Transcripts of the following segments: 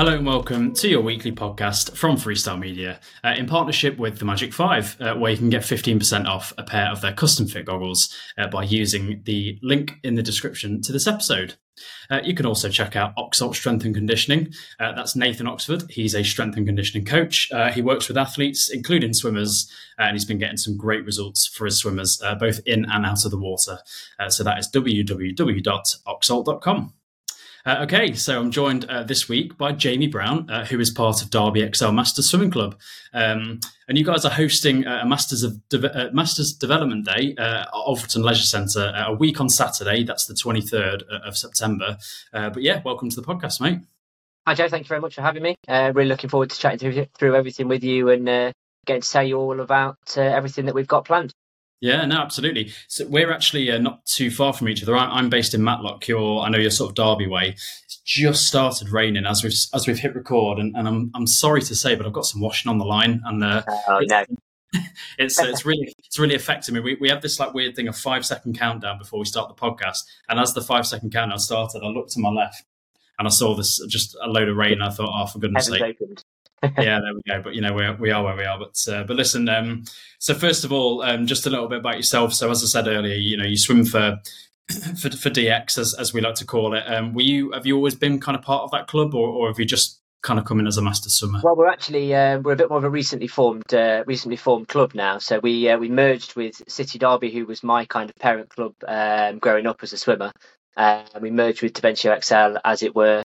Hello and welcome to your weekly podcast from Freestyle Media uh, in partnership with the Magic 5, uh, where you can get 15% off a pair of their custom fit goggles uh, by using the link in the description to this episode. Uh, you can also check out Oxalt Strength and Conditioning. Uh, that's Nathan Oxford. He's a strength and conditioning coach. Uh, he works with athletes, including swimmers, and he's been getting some great results for his swimmers, both in and out of the water. so that is www.oxalt.com. Uh, okay, so I'm joined uh, this week by Jamie Brown, uh, who is part of Derby Excel Masters Swimming Club, um, and you guys are hosting a Masters of De- uh, Masters Development Day at Alfreton Leisure Centre a week on Saturday. That's the 23rd of September. Uh, but yeah, welcome to the podcast, mate. Hi, Joe. Thank you very much for having me. Uh, really looking forward to chatting through, through everything with you and getting to tell you all about everything that we've got planned. Yeah, no, absolutely. So we're actually uh, not too far from each other. I'm based in Matlock. You're, I know you're sort of Derby way. It's just started raining as we've as we've hit record, and, and I'm I'm sorry to say, but I've got some washing on the line, and uh, oh, no. it's it's really it's really affecting me. We we have this like weird thing of five second countdown before we start the podcast, and as the five second countdown started, I looked to my left and I saw this just a load of rain. I thought, oh, for goodness sake. yeah, there we go. But you know, we, we are where we are. But uh, but listen. Um, so first of all, um, just a little bit about yourself. So as I said earlier, you know, you swim for for, for DX as, as we like to call it. Um, were you have you always been kind of part of that club, or, or have you just kind of come in as a master swimmer? Well, we're actually uh, we're a bit more of a recently formed uh, recently formed club now. So we uh, we merged with City Derby, who was my kind of parent club um, growing up as a swimmer. and we merged with Derventio Excel, as it were,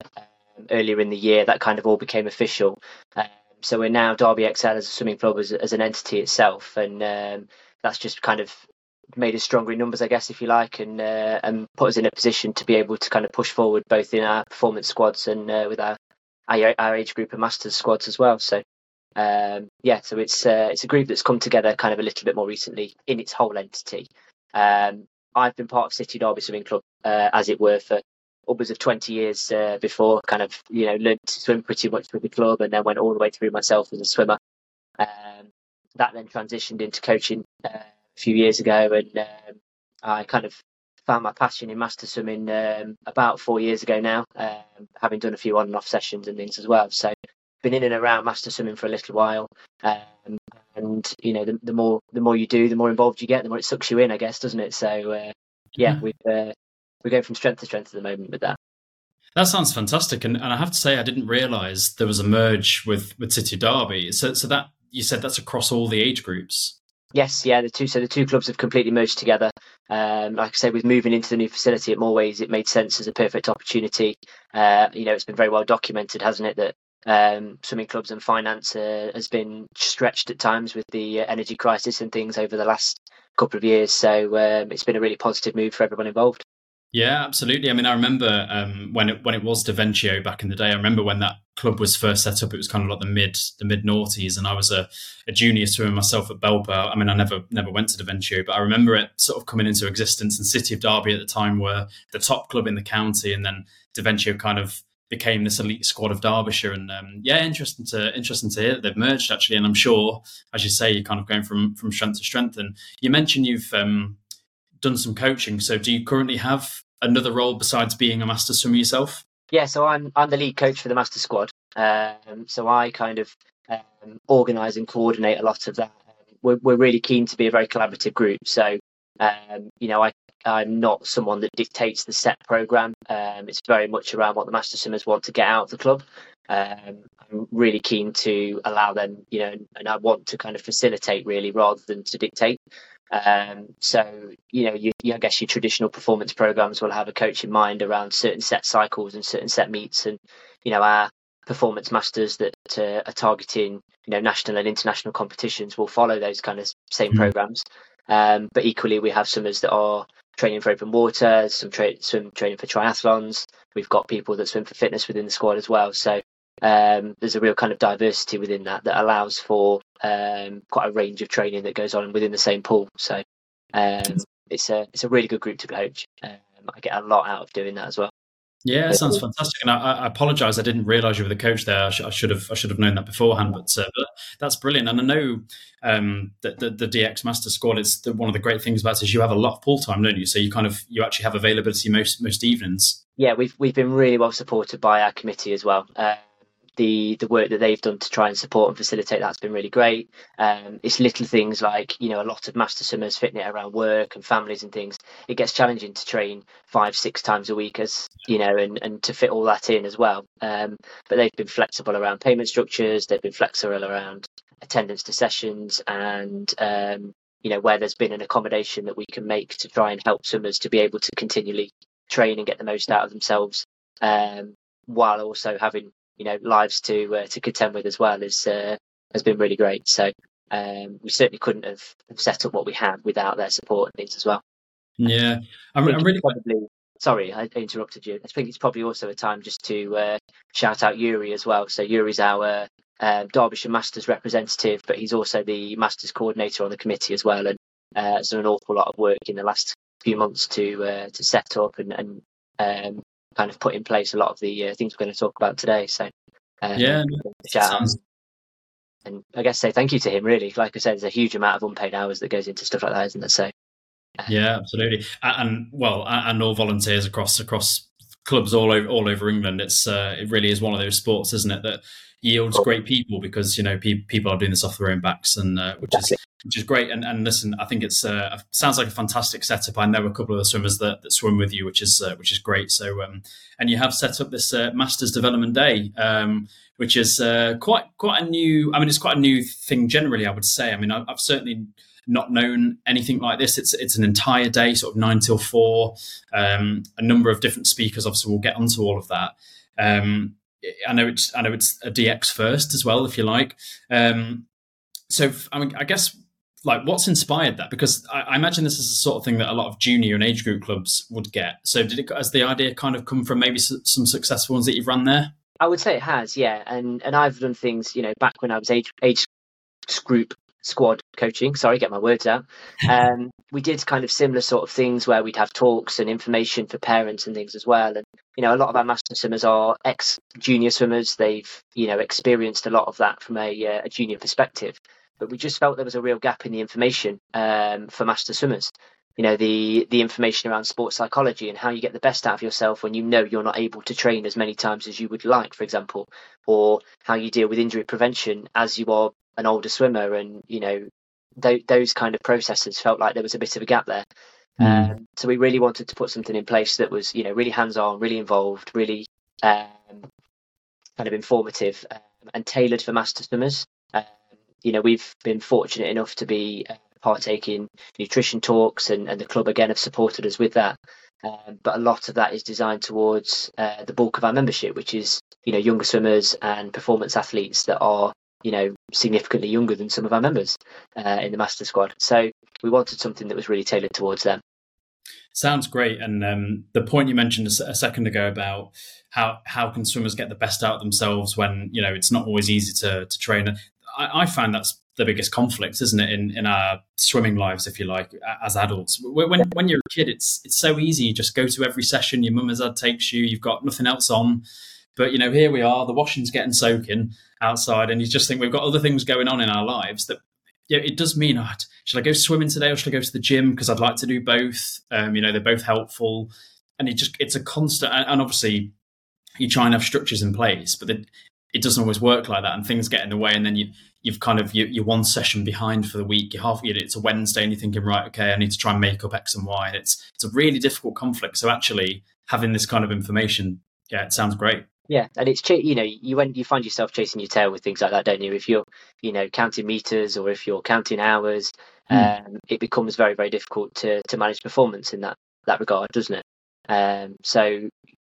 earlier in the year. That kind of all became official. Um, so we're now Derby Excel as a swimming club as, as an entity itself, and um, that's just kind of made us stronger in numbers, I guess, if you like, and uh, and put us in a position to be able to kind of push forward both in our performance squads and uh, with our, our, our age group and masters squads as well. So um, yeah, so it's uh, it's a group that's come together kind of a little bit more recently in its whole entity. Um, I've been part of City Derby Swimming Club, uh, as it were, for upwards of 20 years uh, before, kind of, you know, learned to swim pretty much with the club and then went all the way through myself as a swimmer. Um, that then transitioned into coaching uh, a few years ago and um, I kind of found my passion in master swimming um, about four years ago now, um, having done a few on and off sessions and things as well. So been in and around master swimming for a little while. Um, and you know, the, the, more the more you do, the more involved you get, the more it sucks you in, I guess, doesn't it? So uh, yeah, we've uh, we're going from strength to strength at the moment with that. That sounds fantastic, and, and I have to say I didn't realise there was a merge with with City Derby. So so that you said that's across all the age groups. Yes, yeah, the two so the two clubs have completely merged together. Um, like I said, with moving into the new facility at Moorways, it made sense as a perfect opportunity. Uh, you know, it's been very well documented, hasn't it, that um, swimming clubs and finance uh, has been stretched at times with the uh, energy crisis and things over the last couple of years. So um, it's been a really positive move for everyone involved. Yeah, absolutely. I mean, I remember um, when it when it was Derventio back in the day. I remember when that club was first set up. It was kind of like the mid the mid noughties, and I was a, a junior swimmer myself at Belper. I mean, I never never went to Derventio, but I remember it sort of coming into existence. And City of Derby at the time were the top club in the county, and then Daventio kind of became this elite squad of Derbyshire. And um, yeah, interesting to interesting to hear that they've merged actually. And I'm sure, as you say, you're kind of going from from strength to strength. And you mentioned you've um, done some coaching. So do you currently have another role besides being a master swimmer yourself? Yeah, so I'm I'm the lead coach for the master squad. Um, so I kind of um, organise and coordinate a lot of that. We're, we're really keen to be a very collaborative group. So um, you know, I I'm not someone that dictates the set program. Um, it's very much around what the master swimmers want to get out of the club. Um, I'm really keen to allow them, you know, and I want to kind of facilitate really rather than to dictate. Um, so, you know, you, you, I guess your traditional performance programs will have a coach in mind around certain set cycles and certain set meets. And, you know, our performance masters that uh, are targeting, you know, national and international competitions will follow those kind of same mm-hmm. programs. Um, but equally, we have swimmers that are training for open water, some tra- swim training for triathlons. We've got people that swim for fitness within the squad as well. So um, there's a real kind of diversity within that that allows for um, quite a range of training that goes on within the same pool. So um, it's a it's a really good group to coach. Um, I get a lot out of doing that as well. Yeah, it sounds fantastic. And I, I apologise, I didn't realise you were the coach there. I, sh- I, should have I should have known that beforehand. But, uh, but that's brilliant. And I know um, that the, the, DX Master Squad is the, one of the great things about it is you have a lot of pool time, don't you? So you kind of you actually have availability most most evenings. Yeah, we've we've been really well supported by our committee as well. Uh, the the work that they've done to try and support and facilitate that's been really great. Um, it's little things like you know a lot of master swimmers fitting it around work and families and things. It gets challenging to train five six times a week as you know and and to fit all that in as well. Um, but they've been flexible around payment structures. They've been flexible around attendance to sessions and um, you know where there's been an accommodation that we can make to try and help swimmers to be able to continually train and get the most out of themselves um, while also having you know lives to uh, to contend with as well is uh, has been really great. So um, we certainly couldn't have, set up what we have without their support and things as well. Yeah, I'm, I'm really probably. Sorry, I interrupted you. I think it's probably also a time just to uh, shout out Yuri as well. So Yuri's our uh, Derbyshire Masters representative, but he's also the Masters coordinator on the committee as well, and uh, has done an awful lot of work in the last few months to uh, to set up and, and um, kind of put in place a lot of the uh, things we're going to talk about today. So um, yeah, sounds... and I guess say thank you to him. Really, like I said, there's a huge amount of unpaid hours that goes into stuff like that, isn't there? So yeah, absolutely, and well, and all volunteers across across clubs all over all over England. It's uh, it really is one of those sports, isn't it, that yields great people because you know pe- people are doing this off their own backs, and uh, which is which is great. And, and listen, I think it's uh, sounds like a fantastic setup. I know a couple of the swimmers that, that swim with you, which is uh, which is great. So um, and you have set up this uh, Masters Development Day, um, which is uh, quite quite a new. I mean, it's quite a new thing generally. I would say. I mean, I, I've certainly not known anything like this. It's it's an entire day, sort of nine till four. Um, a number of different speakers. Obviously, we'll get onto all of that. Um, I know it's I know it's a DX first as well, if you like. Um, so I mean, I guess like what's inspired that? Because I, I, imagine this is the sort of thing that a lot of junior and age group clubs would get. So did it as the idea kind of come from maybe some successful ones that you've run there? I would say it has, yeah. And and I've done things, you know, back when I was age age group squad coaching. Sorry, get my words out. Um, we did kind of similar sort of things where we'd have talks and information for parents and things as well. And you know, a lot of our master swimmers are ex junior swimmers. They've you know experienced a lot of that from a, uh, a junior perspective. But we just felt there was a real gap in the information um, for master swimmers. You know, the the information around sports psychology and how you get the best out of yourself when you know you're not able to train as many times as you would like, for example, or how you deal with injury prevention as you are an older swimmer, and you know th- those kind of processes felt like there was a bit of a gap there. Mm. Um, so we really wanted to put something in place that was you know really hands on, really involved, really um, kind of informative um, and tailored for master swimmers. Um, you know we've been fortunate enough to be uh, partaking nutrition talks, and, and the club again have supported us with that. Um, but a lot of that is designed towards uh, the bulk of our membership, which is you know younger swimmers and performance athletes that are you know, significantly younger than some of our members uh, in the master squad. So we wanted something that was really tailored towards them. Sounds great. And um, the point you mentioned a, second ago about how how can swimmers get the best out of themselves when you know it's not always easy to to train. I, I find that's the biggest conflict, isn't it, in, in our swimming lives, if you like, as adults. When when you're a kid, it's it's so easy. You just go to every session. Your mum or dad takes you. You've got nothing else on. But you know, here we are. The washing's getting soaking outside, and you just think we've got other things going on in our lives that. Yeah, it does mean, oh, should I go swimming today or should I go to the gym? Because I'd like to do both. Um, you know, they're both helpful, and it just it's a constant. And obviously, you try and have structures in place, but it, it doesn't always work like that, and things get in the way, and then you you've kind of you, are one session behind for the week. You're half, it's a Wednesday, and you're thinking, right, okay, I need to try and make up X and Y, and it's it's a really difficult conflict. So actually, having this kind of information, yeah, it sounds great. Yeah, and it's you know you when you find yourself chasing your tail with things like that, don't you? If you're you know counting meters or if you're counting hours, mm. um, it becomes very very difficult to to manage performance in that that regard, doesn't it? Um, so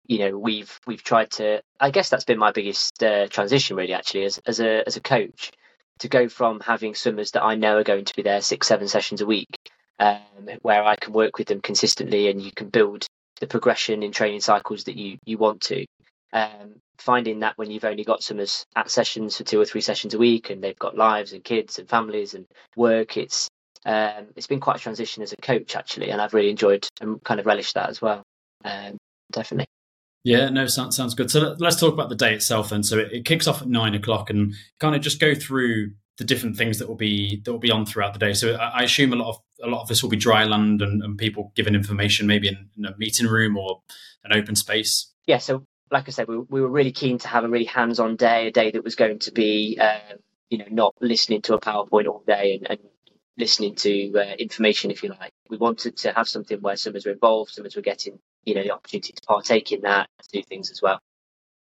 you know we've we've tried to. I guess that's been my biggest uh, transition really, actually, as as a as a coach, to go from having swimmers that I know are going to be there six seven sessions a week, um, where I can work with them consistently and you can build the progression in training cycles that you you want to um, finding that when you've only got some as at sessions for two or three sessions a week and they've got lives and kids and families and work it's um, it's been quite a transition as a coach actually and i've really enjoyed and kind of relished that as well um, definitely yeah, no, sounds sounds good. So let's talk about the day itself then. So it, it, kicks off at nine o'clock, and kind of just go through the different things that will be that will be on throughout the day. So I, I assume a lot of a lot of this will be dry land and, and people giving information, maybe in, in, a meeting room or an open space. Yeah, so like I said, we, we, were really keen to have a really hands-on day, a day that was going to be, um, you know, not listening to a PowerPoint all day and, and listening to uh, information, if you like. We wanted to have something where swimmers were involved, swimmers were getting, you know, the opportunity to partake in that, to do things as well.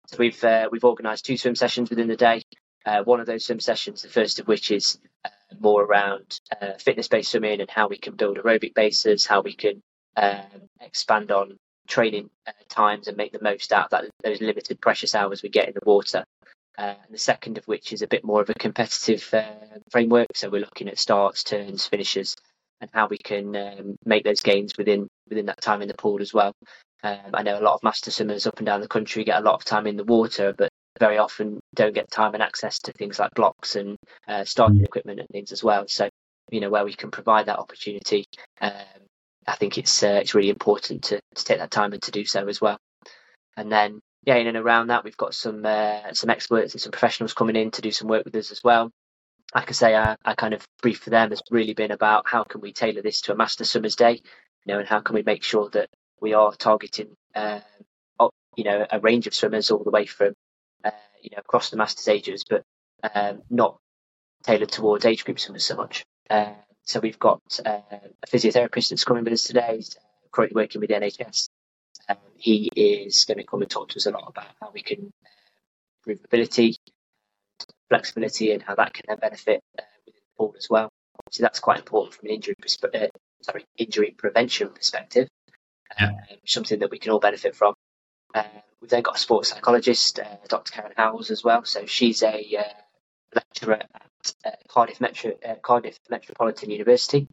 So we've uh, we've organised two swim sessions within the day. Uh, one of those swim sessions, the first of which is uh, more around uh, fitness-based swimming and how we can build aerobic bases, how we can um, expand on training uh, times and make the most out of that, those limited precious hours we get in the water. Uh, and the second of which is a bit more of a competitive uh, framework. So we're looking at starts, turns, finishes, and how we can um, make those gains within within that time in the pool as well. Um, I know a lot of master swimmers up and down the country get a lot of time in the water, but very often don't get time and access to things like blocks and uh, starting mm. equipment and things as well. So, you know, where we can provide that opportunity, um, I think it's uh, it's really important to, to take that time and to do so as well. And then, yeah, in and around that, we've got some uh, some experts and some professionals coming in to do some work with us as well. Like I say, I, our kind of brief for them has really been about how can we tailor this to a Master Swimmers Day, you know, and how can we make sure that we are targeting, uh, you know, a range of swimmers all the way from uh, you know, across the masters ages, but um, not tailored towards age groups so much. Uh, so we've got uh, a physiotherapist that's coming with us today. He's uh, currently working with the NHS. Um, he is going to come and talk to us a lot about how we can uh, improve mobility, flexibility, and how that can then benefit uh, within the pool as well. So that's quite important from an injury persp- sorry injury prevention perspective. Yeah. something that we can all benefit from. Uh, we've then got a sports psychologist, uh, Dr. Karen Howells, as well. So she's a uh, lecturer at uh, Cardiff, Metro, uh, Cardiff Metropolitan University.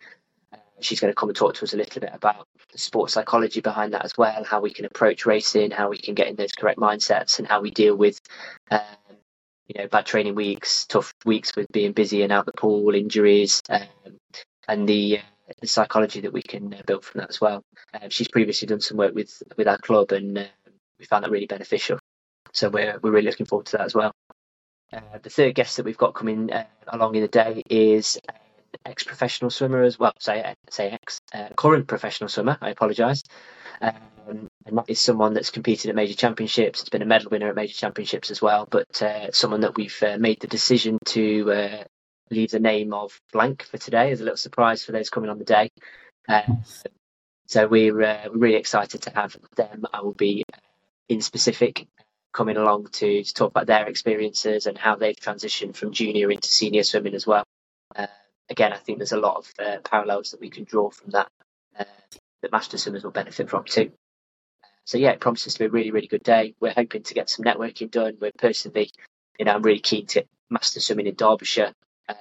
Uh, she's going to come and talk to us a little bit about the sports psychology behind that as well, how we can approach racing, how we can get in those correct mindsets, and how we deal with, um, you know, bad training weeks, tough weeks with being busy and out the pool, injuries, um, and the the psychology that we can build from that as well. she's previously done some work with with our club and we found that really beneficial. So we're we're really looking forward to that as well. Uh, the third guest that we've got coming uh, along in the day is an ex-professional swimmer as well. Say say ex uh, current professional swimmer. I apologise. Um, and that is someone that's competed at major championships. It's been a medal winner at major championships as well. But uh, someone that we've uh, made the decision to uh, leave the name of blank for today as a little surprise for those coming on the day. so we're, we're really excited to have them. I will be in specific coming along to, to talk about their experiences and how they've transitioned from junior into senior swimming as well. Uh, again, I think there's a lot of uh, parallels that we can draw from that uh, that master swimmers will benefit from too. So yeah, it promises to be a really, really good day. We're hoping to get some networking done. We're personally, you know, I'm really keen to master swimming in Derbyshire um,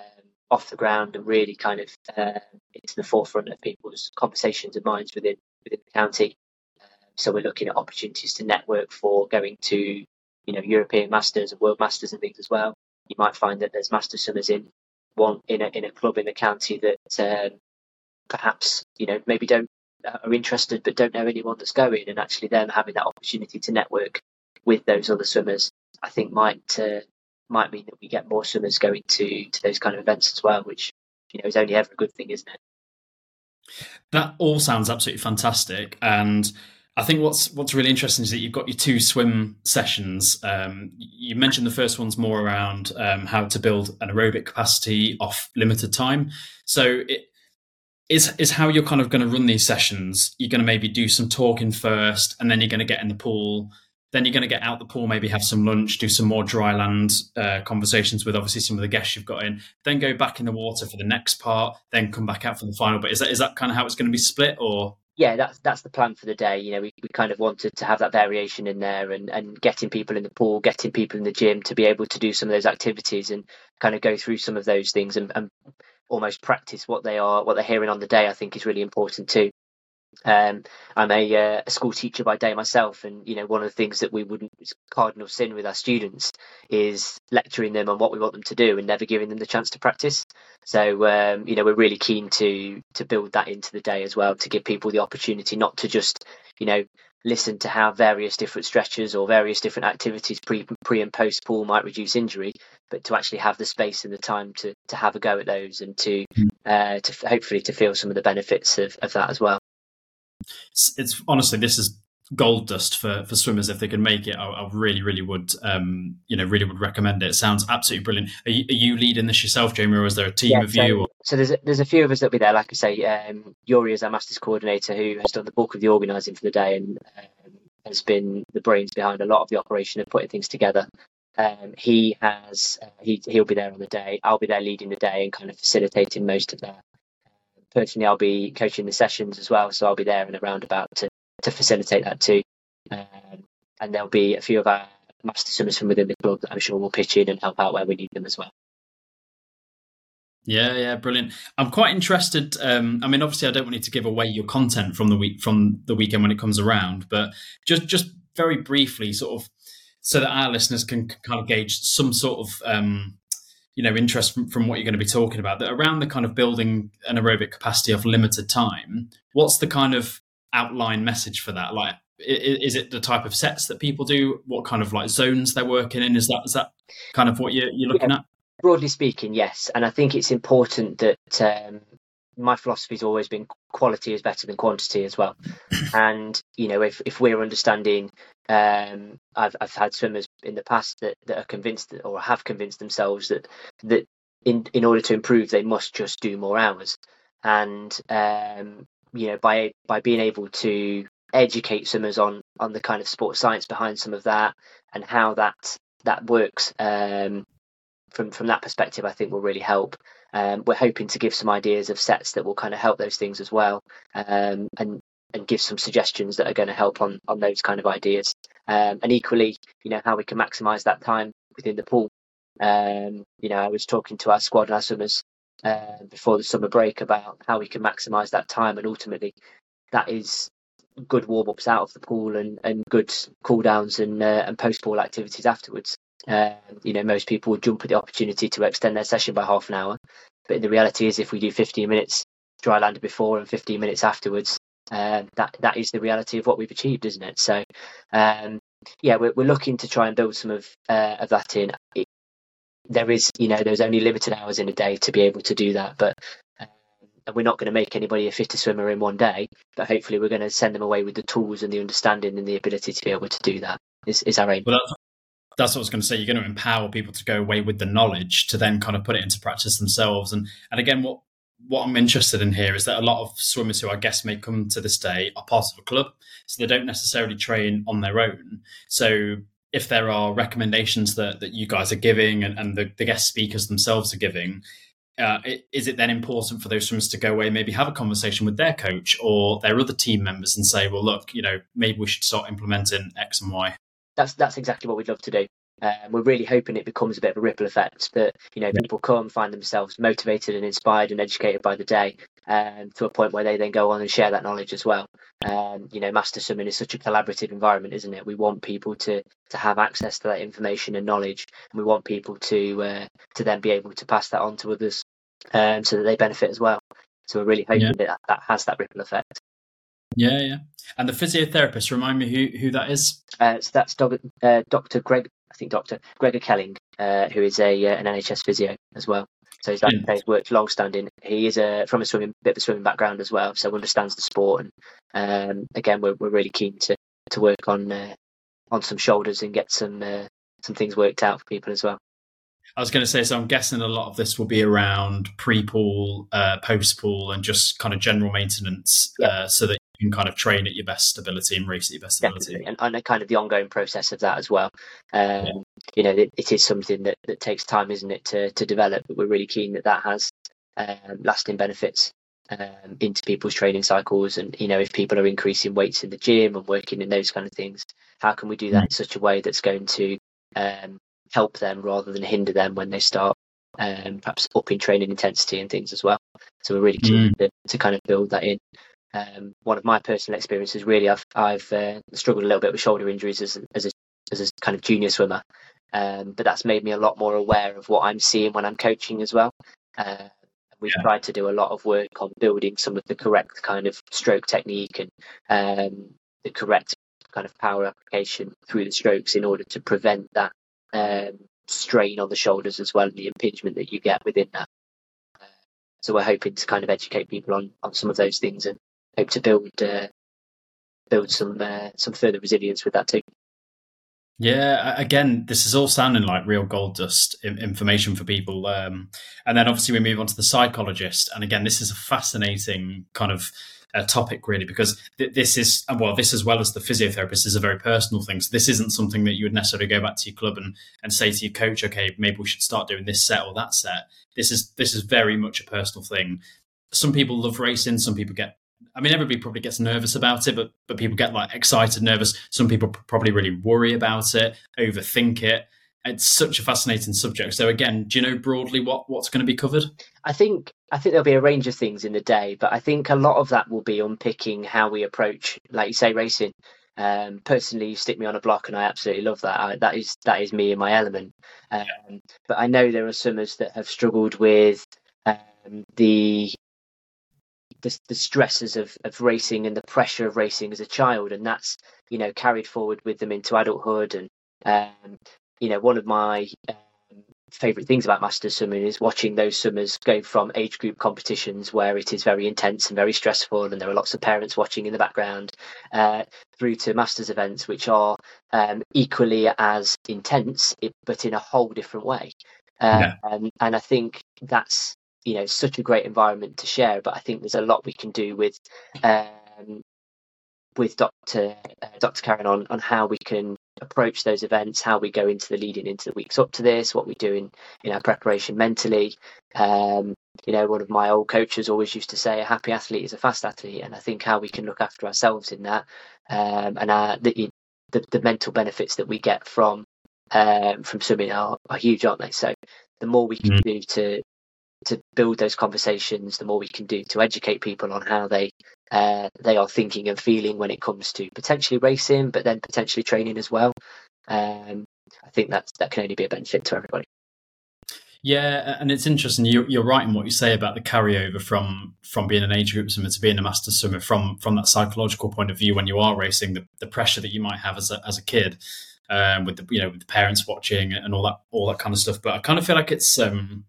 off the ground and really kind of uh, into the forefront of people's conversations and minds within within the county. So we're looking at opportunities to network for going to, you know, European Masters and World Masters and things as well. You might find that there's Master Swimmers in one in a in a club in the county that um, perhaps you know maybe don't uh, are interested but don't know anyone that's going, and actually them having that opportunity to network with those other swimmers, I think might uh, might mean that we get more swimmers going to to those kind of events as well, which you know is only ever a good thing, isn't it? That all sounds absolutely fantastic, and I think what's what's really interesting is that you've got your two swim sessions. Um, you mentioned the first one's more around um, how to build an aerobic capacity off limited time. So it is is how you're kind of going to run these sessions. You're going to maybe do some talking first, and then you're going to get in the pool. Then you're going to get out the pool, maybe have some lunch, do some more dry land uh, conversations with obviously some of the guests you've got in. Then go back in the water for the next part. Then come back out for the final. But is that is that kind of how it's going to be split, or yeah, that's that's the plan for the day. You know, we, we kind of wanted to have that variation in there and, and getting people in the pool, getting people in the gym to be able to do some of those activities and kind of go through some of those things and, and almost practice what they are what they're hearing on the day. I think is really important too. Um, I'm a, uh, a, school teacher by day myself, and you know one of the things that we wouldn't cardinal sin with our students is lecturing them on what we want them to do and never giving them the chance to practice. So um, you know we're really keen to to build that into the day as well to give people the opportunity not to just you know listen to how various different stretches or various different activities pre pre and post pool might reduce injury, but to actually have the space and the time to to have a go at those and to hmm. uh, to hopefully to feel some of the benefits of, of that as well it's, it's honestly this is gold dust for for swimmers if they can make it. I, I really, really would, um, you know, really would recommend it. it sounds absolutely brilliant. Are you, are you, leading this yourself, Jamie, or is there a team yeah, of so, you? Or? So there's a, there's a few of us that'll be there. Like I say, um, Yuri is our masters coordinator who has done the bulk of the organising for the day and um, has been the brains behind a lot of the operation of putting things together. Um, he has uh, he he'll be there on the day. I'll be there leading the day and kind of facilitating most of that. Personally, I'll be coaching the sessions as well, so I'll be there and around about to to facilitate that too. Um, and there'll be a few of our master swimmers from within the club that I'm sure will pitch in and help out where we need them as well. Yeah, yeah, brilliant. I'm quite interested. Um, I mean, obviously, I don't want you to give away your content from the week from the weekend when it comes around, but just just very briefly, sort of, so that our listeners can kind of gauge some sort of um, you know interest from, from what you're going to be talking about. That around the kind of building an aerobic capacity of limited time. What's the kind of outline message for that? Like, is it the type of sets that people do? What kind of like zones they're working in? Is that is that kind of what you're, you're looking yeah. at? Broadly speaking, yes. And I think it's important that um, my philosophy has always been quality is better than quantity as well. and, you know, if, if we're understanding, um, I've, I've had swimmers in the past that, that are convinced that, or have convinced themselves that, that in, in order to improve, they must just do more hours. And, um, you know, by, by being able to educate swimmers on, on the kind of sports science behind some of that and how that, that works, um, from from that perspective, I think will really help. Um, we're hoping to give some ideas of sets that will kind of help those things as well, um, and and give some suggestions that are going to help on on those kind of ideas. Um, and equally, you know, how we can maximise that time within the pool. Um, you know, I was talking to our squad and our uh, before the summer break about how we can maximise that time, and ultimately, that is good warm ups out of the pool and, and good cool downs and uh, and post pool activities afterwards. Um, you know, most people would jump at the opportunity to extend their session by half an hour. But the reality is, if we do 15 minutes dry land before and 15 minutes afterwards, um, that that is the reality of what we've achieved, isn't it? So, um, yeah, we're, we're looking to try and build some of uh, of that in. It, there is, you know, there's only limited hours in a day to be able to do that, but um, we're not going to make anybody a fitter swimmer in one day. But hopefully, we're going to send them away with the tools and the understanding and the ability to be able to do that. Is, is our aim. Well, that's what I was going to say. You're going to empower people to go away with the knowledge to then kind of put it into practice themselves. And and again, what what I'm interested in here is that a lot of swimmers who I guess may come to this day are part of a club, so they don't necessarily train on their own. So if there are recommendations that, that you guys are giving and, and the, the guest speakers themselves are giving, uh, is it then important for those swimmers to go away, maybe have a conversation with their coach or their other team members and say, well, look, you know, maybe we should start implementing X and Y? That's that's exactly what we'd love to do. Um, we're really hoping it becomes a bit of a ripple effect that you know yeah. people come find themselves motivated and inspired and educated by the day, um, to a point where they then go on and share that knowledge as well. Um, you know, master swimming is such a collaborative environment, isn't it? We want people to to have access to that information and knowledge, and we want people to uh, to then be able to pass that on to others, um, so that they benefit as well. So we're really hoping yeah. that that has that ripple effect. Yeah, yeah. And the physiotherapist, remind me who, who that is? Uh, so that's Dr. Uh, Dr. Greg, I think Dr. Gregor Kelling, uh, who is a uh, an NHS physio as well. So he's, like, he's worked long standing. He is a, from a swimming bit of a swimming background as well, so understands the sport. And um, again, we're, we're really keen to, to work on uh, on some shoulders and get some uh, some things worked out for people as well. I was going to say, so I'm guessing a lot of this will be around pre-pool, uh, post-pool, and just kind of general maintenance, yeah. uh, so that you can kind of train at your best ability and race at your best ability. And, and kind of the ongoing process of that as well. Um, yeah. You know, it, it is something that, that takes time, isn't it, to, to develop, but we're really keen that that has um, lasting benefits um, into people's training cycles. And, you know, if people are increasing weights in the gym and working in those kind of things, how can we do that mm. in such a way that's going to um, help them rather than hinder them when they start um, perhaps upping training intensity and things as well. So we're really keen mm. to, to, kind of build that in. Um, one of my personal experiences, really, I've I've uh, struggled a little bit with shoulder injuries as a, as a, as a kind of junior swimmer, um, but that's made me a lot more aware of what I'm seeing when I'm coaching as well. Uh, we've yeah. tried to do a lot of work on building some of the correct kind of stroke technique and um, the correct kind of power application through the strokes in order to prevent that um, strain on the shoulders as well and the impingement that you get within that. Uh, so we're hoping to kind of educate people on, on some of those things and hope to build uh, build some uh, some further resilience with that too. Yeah, again, this is all sounding like real gold dust information for people. Um, and then obviously we move on to the psychologist. And again, this is a fascinating kind of uh, topic, really, because th- this is, well, this as well as the physiotherapist is a very personal thing. So this isn't something that you would necessarily go back to your club and, and say to your coach, okay, maybe we should start doing this set or that set. This is, this is very much a personal thing. Some people love racing, some people get I mean, everybody probably gets nervous about it, but but people get like excited, nervous. Some people probably really worry about it, overthink it. It's such a fascinating subject. So again, do you know broadly what what's going to be covered? I think I think there'll be a range of things in the day, but I think a lot of that will be unpicking how we approach, like you say, racing. Um, personally, you stick me on a block, and I absolutely love that. I, that is that is me in my element. Um, but I know there are swimmers that have struggled with um, the the, the stresses of, of racing and the pressure of racing as a child, and that's you know carried forward with them into adulthood. And um, you know, one of my um, favorite things about masters swimming is watching those swimmers go from age group competitions where it is very intense and very stressful, and there are lots of parents watching in the background, uh, through to masters events which are um, equally as intense, but in a whole different way. Yeah. um, and I think that's you know such a great environment to share. But I think there's a lot we can do with um, with Dr. Uh, Dr. Karen on on how we can approach those events, how we go into the leading into the weeks up to this, what we do in in our preparation mentally. Um, you know, one of my old coaches always used to say, "A happy athlete is a fast athlete," and I think how we can look after ourselves in that, um, and our, the, the, the mental benefits that we get from um, from swimming are, are huge, aren't they? So the more we can mm. do to build those conversations, the more we can do to educate people on how they uh, they are thinking and feeling when it comes to potentially racing, but then potentially training as well. Um, I think that that can only be a benefit to everybody. Yeah, and it's interesting. You, you're right in what you say about the carryover from from being an age group swimmer to being a master swimmer. From from that psychological point of view, when you are racing, the, the pressure that you might have as a as a kid, um, with the you know with the parents watching and all that all that kind of stuff. But I kind of feel like it's um,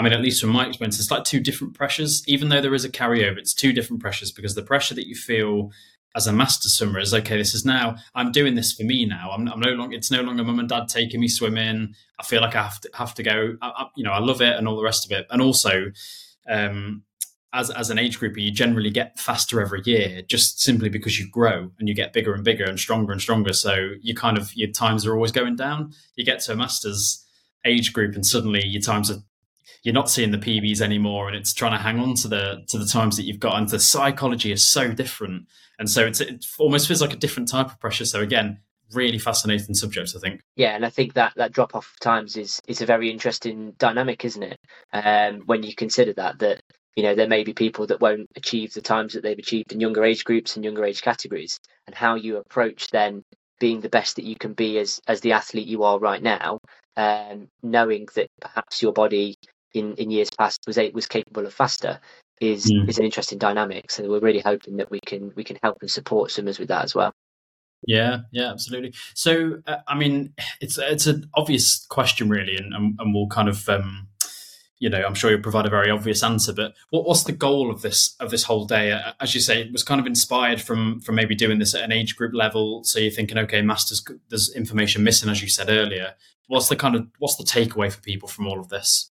I mean, at least from my experience, it's like two different pressures. Even though there is a carryover, it's two different pressures because the pressure that you feel as a master swimmer is okay. This is now I'm doing this for me now. I'm, I'm no longer. It's no longer mum and dad taking me swimming. I feel like I have to have to go. I, I, you know, I love it and all the rest of it. And also, um, as as an age grouper, you generally get faster every year, just simply because you grow and you get bigger and bigger and stronger and stronger. So you kind of your times are always going down. You get to a masters age group, and suddenly your times are you're not seeing the PBs anymore, and it's trying to hang on to the to the times that you've got. And the psychology is so different, and so it's it almost feels like a different type of pressure. So again, really fascinating subjects, I think. Yeah, and I think that that drop off times is is a very interesting dynamic, isn't it? Um, when you consider that that you know there may be people that won't achieve the times that they've achieved in younger age groups and younger age categories, and how you approach then being the best that you can be as as the athlete you are right now, um, knowing that perhaps your body in, in years past was was capable of faster is mm. is an interesting dynamic. So we're really hoping that we can we can help and support swimmers with that as well. Yeah, yeah, absolutely. So, uh, I mean, it's it's an obvious question, really, and and, and we'll kind of, um, you know, I'm sure you'll provide a very obvious answer. But what, what's the goal of this of this whole day? As you say, it was kind of inspired from from maybe doing this at an age group level. So you're thinking, okay, masters, there's information missing, as you said earlier. What's the kind of what's the takeaway for people from all of this?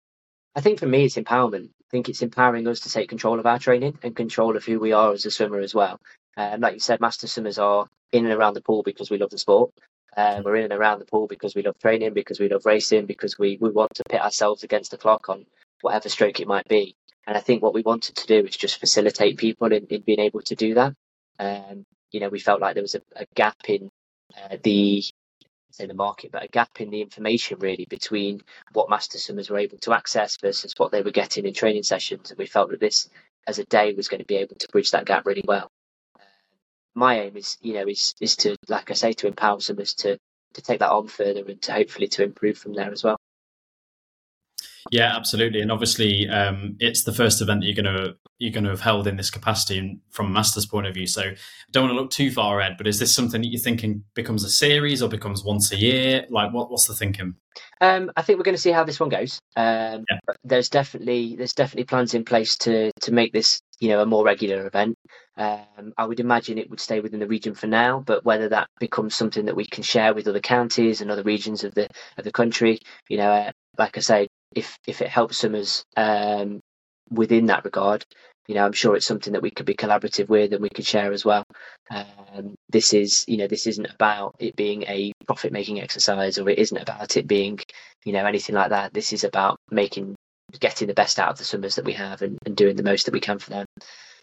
I think for me, it's empowerment. I think it's empowering us to take control of our training and control of who we are as a swimmer as well. Um, like you said, master swimmers are in and around the pool because we love the sport. Um, we're in and around the pool because we love training, because we love racing, because we, we want to pit ourselves against the clock on whatever stroke it might be. And I think what we wanted to do is just facilitate people in, in being able to do that. Um, you know, we felt like there was a, a gap in uh, the say the market, but a gap in the information really between what master swimmers were able to access versus what they were getting in training sessions. And we felt that this, as a day, was going to be able to bridge that gap really well. Uh, my aim is, you know, is is to, like I say, to empower swimmers to to take that on further and to hopefully to improve from there as well. Yeah, absolutely, and obviously, um, it's the first event that you're going to you're going to have held in this capacity, and from a master's point of view. So, I don't want to look too far ahead, but is this something that you're thinking becomes a series or becomes once a year? Like, what, what's the thinking? Um, I think we're going to see how this one goes. Um, yeah. There's definitely there's definitely plans in place to to make this you know a more regular event. Um, I would imagine it would stay within the region for now, but whether that becomes something that we can share with other counties and other regions of the of the country, you know, uh, like I say, if if it helps swimmers um, within that regard, you know, I'm sure it's something that we could be collaborative with and we could share as well. Um, this is, you know, this isn't about it being a profit making exercise or it isn't about it being, you know, anything like that. This is about making, getting the best out of the swimmers that we have and, and doing the most that we can for them.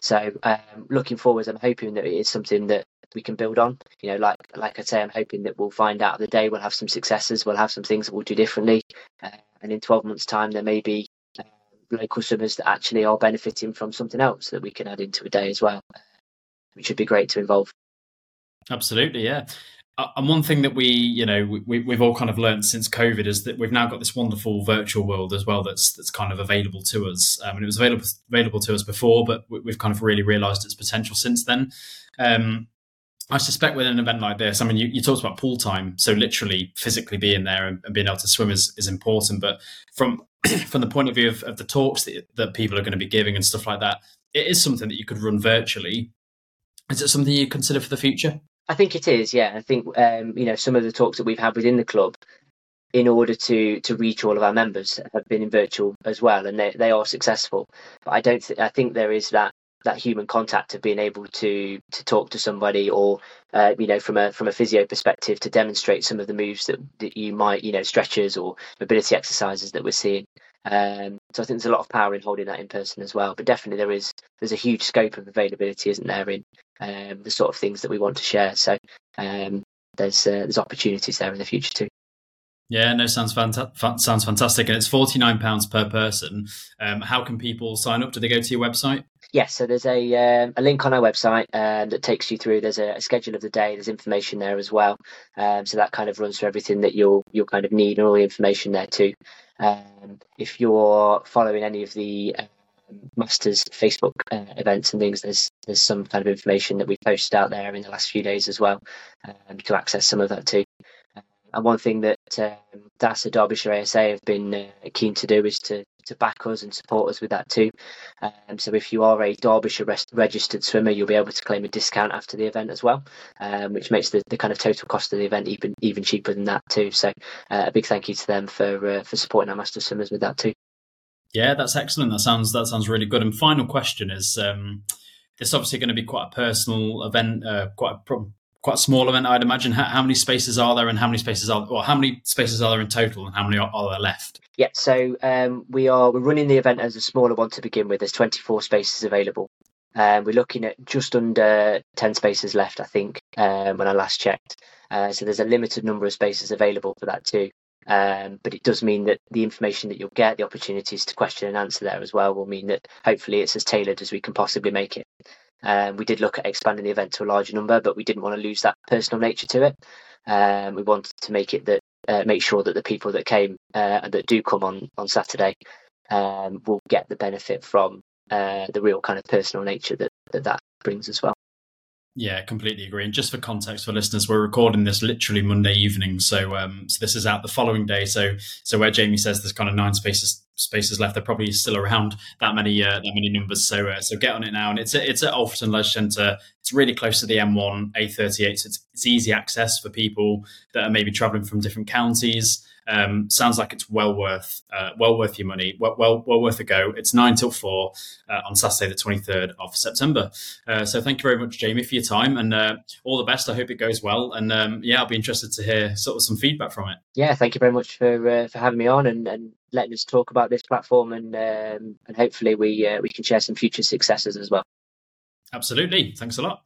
So um, looking forward, I'm hoping that it is something that we can build on. You know, like like I say, I'm hoping that we'll find out the day we'll have some successes, we'll have some things that we'll do differently, uh, and in 12 months' time there may be uh, local swimmers that actually are benefiting from something else that we can add into a day as well, which would be great to involve. Absolutely, yeah. Uh, and one thing that we, you know, we, we've all kind of learned since COVID is that we've now got this wonderful virtual world as well that's that's kind of available to us. Um, and it was available available to us before, but we've kind of really realised its potential since then. Um, I suspect with an event like this, I mean, you, you talked about pool time, so literally physically being there and, and being able to swim is, is important. But from from the point of view of, of the talks that, that people are going to be giving and stuff like that, it is something that you could run virtually. Is it something you consider for the future? I think it is. Yeah, I think um, you know some of the talks that we've had within the club, in order to to reach all of our members, have been in virtual as well, and they they are successful. But I don't. Th- I think there is that that human contact of being able to to talk to somebody or uh, you know from a from a physio perspective to demonstrate some of the moves that, that you might you know stretches or mobility exercises that we're seeing um, so I think there's a lot of power in holding that in person as well but definitely there is there's a huge scope of availability isn't there in um, the sort of things that we want to share so um, there's uh, there's opportunities there in the future too yeah, no, sounds fanta- sounds fantastic, and it's forty nine pounds per person. Um, how can people sign up? Do they go to your website? Yes, so there's a um, a link on our website um, that takes you through. There's a, a, schedule of the day. There's information there as well. Um, so that kind of runs through everything that you'll you'll kind of need and all the information there too. Um, if you're following any of the um, Masters Facebook uh, events and things, there's there's some kind of information that we posted out there in the last few days as well um, to access some of that too. And one thing that um, DAS and Derbyshire ASA have been uh, keen to do is to to back us and support us with that too. Um, so if you are a Derbyshire registered swimmer, you'll be able to claim a discount after the event as well, um, which makes the, the kind of total cost of the event even even cheaper than that too. So uh, a big thank you to them for uh, for supporting our master swimmers with that too. Yeah, that's excellent. That sounds that sounds really good. And final question is. Um, this obviously going to be quite a personal event, uh, quite a quite a small I'd imagine. How, how, many spaces are there, and how many spaces are, or how many spaces are there in total, and how many are, are there left? Yeah, so um, we are we're running the event as a smaller one to begin with. There's 24 spaces available. Um, we're looking at just under 10 spaces left, I think, um, when I last checked. Uh, so there's a limited number of spaces available for that too. Um, but it does mean that the information that you'll get, the opportunities to question and answer there as well, will mean that hopefully it's as tailored as we can possibly make it. Um, we did look at expanding the event to a larger number, but we didn't want to lose that personal nature to it. Um, we wanted to make it that uh, make sure that the people that came uh, that do come on on Saturday um, will get the benefit from uh, the real kind of personal nature that, that that brings as well. Yeah, completely agree. And just for context for listeners, we're recording this literally Monday evening, so um, so this is out the following day. So so where Jamie says there's kind of nine spaces spaces left, they're probably still around that many uh, that many numbers. So uh, so get on it now. And it's a, it's at Alfreton Leisure Centre. It's really close to the M1 A38, so it's, it's easy access for people that are maybe travelling from different counties. Um, sounds like it's well worth uh, well worth your money, well, well, well worth a go. It's nine till four uh, on Saturday, the twenty third of September. Uh, so thank you very much, Jamie, for your time and uh, all the best. I hope it goes well, and um, yeah, I'll be interested to hear sort of some feedback from it. Yeah, thank you very much for uh, for having me on and, and letting us talk about this platform, and um, and hopefully we uh, we can share some future successes as well. Absolutely, thanks a lot.